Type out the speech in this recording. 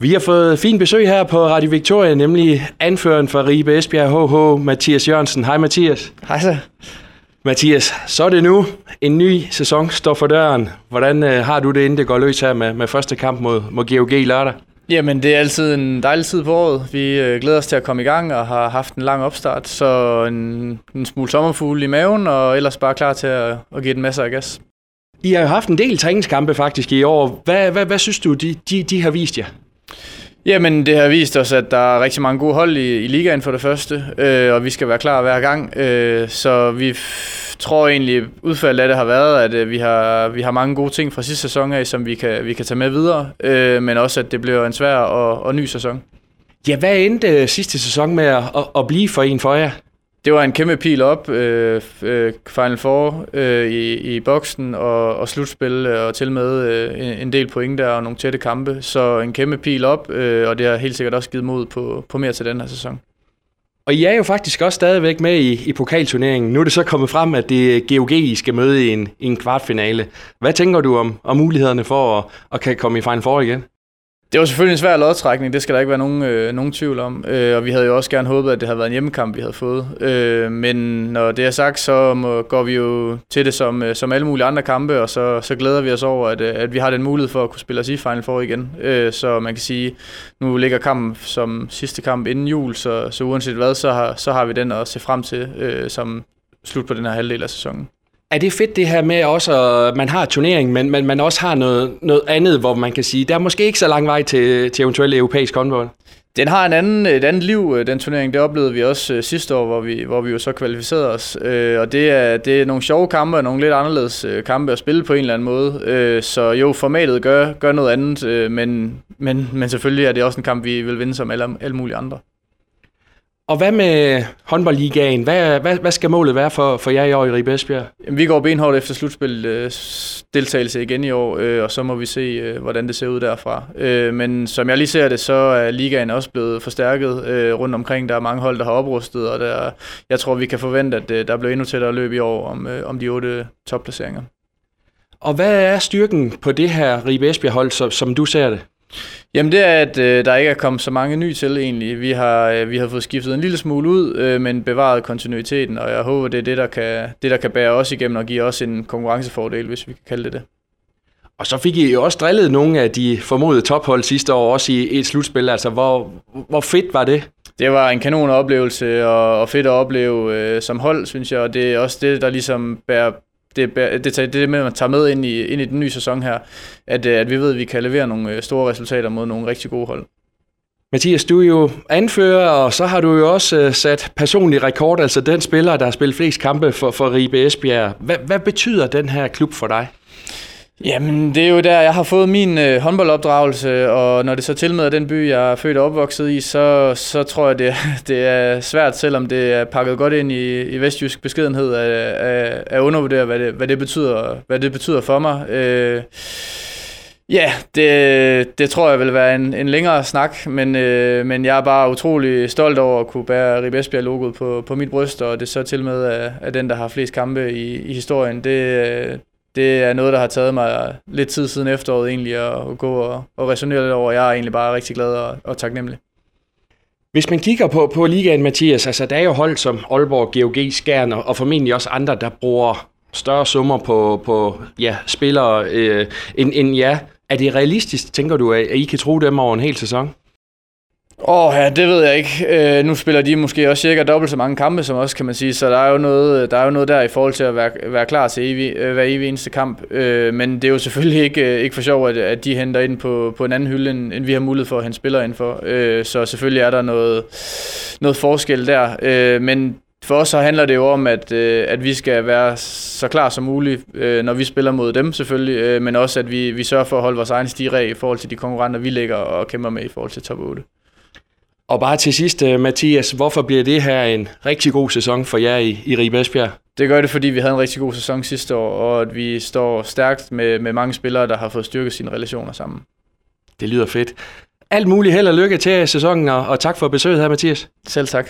Vi har fået fint besøg her på Radio Victoria, nemlig anføreren for Ribe Esbjerg HH, Mathias Jørgensen. Hej Mathias. Hej så. Mathias, så er det nu. En ny sæson står for døren. Hvordan øh, har du det, inden det går løs her med, med første kamp mod, mod GOG lørdag? Jamen, det er altid en dejlig tid på året. Vi øh, glæder os til at komme i gang og har haft en lang opstart, så en, en smule sommerfugl i maven, og ellers bare klar til at, at give den masser af gas. I har jo haft en del træningskampe faktisk i år. Hvad, hvad, hvad synes du, de, de, de har vist jer? Jamen, det har vist os, at der er rigtig mange gode hold i, i ligaen for det første, øh, og vi skal være klar hver gang. Øh, så vi tror egentlig, udfaldet af det har været, at øh, vi, har, vi har mange gode ting fra sidste sæson af, som vi kan, vi kan tage med videre, øh, men også, at det bliver en svær og, og ny sæson. Ja, hvad endte sidste sæson med at, at, at blive for en for jer? Det var en kæmpe pil op, øh, øh, Final Four øh, i, i boksen og, og slutspil, øh, og til med øh, en, en del point der og nogle tætte kampe. Så en kæmpe pil op, øh, og det har helt sikkert også givet mod på, på mere til den her sæson. Og I er jo faktisk også stadigvæk med i, i pokalturneringen. Nu er det så kommet frem, at det er GOG, I skal møde i en, i en kvartfinale. Hvad tænker du om, om mulighederne for at, at kan komme i Final Four igen? Det var selvfølgelig en svær lodtrækning, det skal der ikke være nogen, øh, nogen tvivl om. Øh, og vi havde jo også gerne håbet, at det havde været en hjemmekamp, vi havde fået. Øh, men når det er sagt, så må, går vi jo til det som, øh, som alle mulige andre kampe, og så, så glæder vi os over, at, øh, at vi har den mulighed for at kunne spille os i Final Four igen. Øh, så man kan sige, nu ligger kampen som sidste kamp inden jul, så, så uanset hvad, så har, så har vi den at se frem til øh, som slut på den her halvdel af sæsonen. Er det fedt det her med også, at man har turnering, men man, man også har noget, noget andet, hvor man kan sige, der er måske ikke så lang vej til, til eventuelt europæisk håndbold? Den har en anden, et andet liv, øh, den turnering. Det oplevede vi også øh, sidste år, hvor vi, hvor vi jo så kvalificerede os. Øh, og det er, det er nogle sjove kampe og nogle lidt anderledes øh, kampe at spille på en eller anden måde. Øh, så jo, formatet gør, gør noget andet, men, men, men selvfølgelig er det også en kamp, vi vil vinde som alle, alle mulige andre. Og hvad med håndboldligaen? Hvad, hvad, hvad skal målet være for, for jer i år i Ribe Esbjerg? Jamen, vi går benhårdt efter slutspil øh, deltagelse igen i år, øh, og så må vi se, øh, hvordan det ser ud derfra. Øh, men som jeg lige ser det, så er ligaen også blevet forstærket øh, rundt omkring. Der er mange hold, der har oprustet, og der, jeg tror, vi kan forvente, at øh, der bliver endnu tættere løb i år om, øh, om de otte topplaceringer. Og hvad er styrken på det her Ribe Esbjerg hold, som, som du ser det? Jamen det er, at øh, der ikke er kommet så mange nye til egentlig. Vi har, øh, vi har fået skiftet en lille smule ud, øh, men bevaret kontinuiteten, og jeg håber, det er det der, kan, det, der kan bære os igennem og give os en konkurrencefordel, hvis vi kan kalde det det. Og så fik I jo også drillet nogle af de formodede tophold sidste år, også i et slutspil. Altså, hvor, hvor fedt var det? Det var en kanon oplevelse, og, og fedt at opleve øh, som hold, synes jeg. Og det er også det, der ligesom bærer, det, det, det, det med, man tager med ind i, ind i den nye sæson her, at, øh, at vi ved, at vi kan levere nogle øh, store resultater mod nogle rigtig gode hold. Mathias, du er jo anfører, og så har du jo også øh, sat personlig rekord, altså den spiller, der har spillet flest kampe for, for Ribe Esbjerg. Hvad, hvad betyder den her klub for dig? Jamen, det er jo der, jeg har fået min øh, håndboldopdragelse, og når det så tilmed den by, jeg er født og opvokset i, så, så tror jeg, det, det er svært, selvom det er pakket godt ind i, i vestjysk beskedenhed, at, at, at undervurdere, hvad det, hvad, det betyder, hvad det betyder for mig. Øh, Ja, det, det tror jeg vil være en, en længere snak, men, øh, men jeg er bare utrolig stolt over at kunne bære Rib Esbjerg-logoet på, på mit bryst, og det så til med af, af den, der har flest kampe i, i historien. Det, det er noget, der har taget mig lidt tid siden efteråret egentlig at gå og, og resonere lidt over. Jeg er egentlig bare rigtig glad og, og taknemmelig. Hvis man kigger på, på ligaen, Mathias, altså der er jo hold som Aalborg, GOG, Skjern og, og formentlig også andre, der bruger større summer på, på ja, spillere øh, end, end ja. Er det realistisk, tænker du, at I kan tro dem over en hel sæson? Åh oh, ja, det ved jeg ikke. Øh, nu spiller de måske også cirka dobbelt så mange kampe som os, kan man sige, så der er jo noget der, er jo noget der i forhold til at være, være klar til evig, øh, hver evig eneste kamp. Øh, men det er jo selvfølgelig ikke, øh, ikke for sjov, at, at de henter ind på, på en anden hylde, end, end vi har mulighed for at hente spillere ind for. Øh, så selvfølgelig er der noget, noget forskel der. Øh, men for os så handler det jo om, at, øh, at vi skal være så klar som muligt, øh, når vi spiller mod dem selvfølgelig, øh, men også at vi, vi sørger for at holde vores egen stige i forhold til de konkurrenter, vi ligger og kæmper med i forhold til top 8. Og bare til sidst, øh, Mathias, hvorfor bliver det her en rigtig god sæson for jer i, i Ribe Esbjerg? Det gør det, fordi vi havde en rigtig god sæson sidste år, og at vi står stærkt med, med mange spillere, der har fået styrket sine relationer sammen. Det lyder fedt. Alt muligt held og lykke til sæsonen, og, og tak for besøget her, Mathias. Selv tak.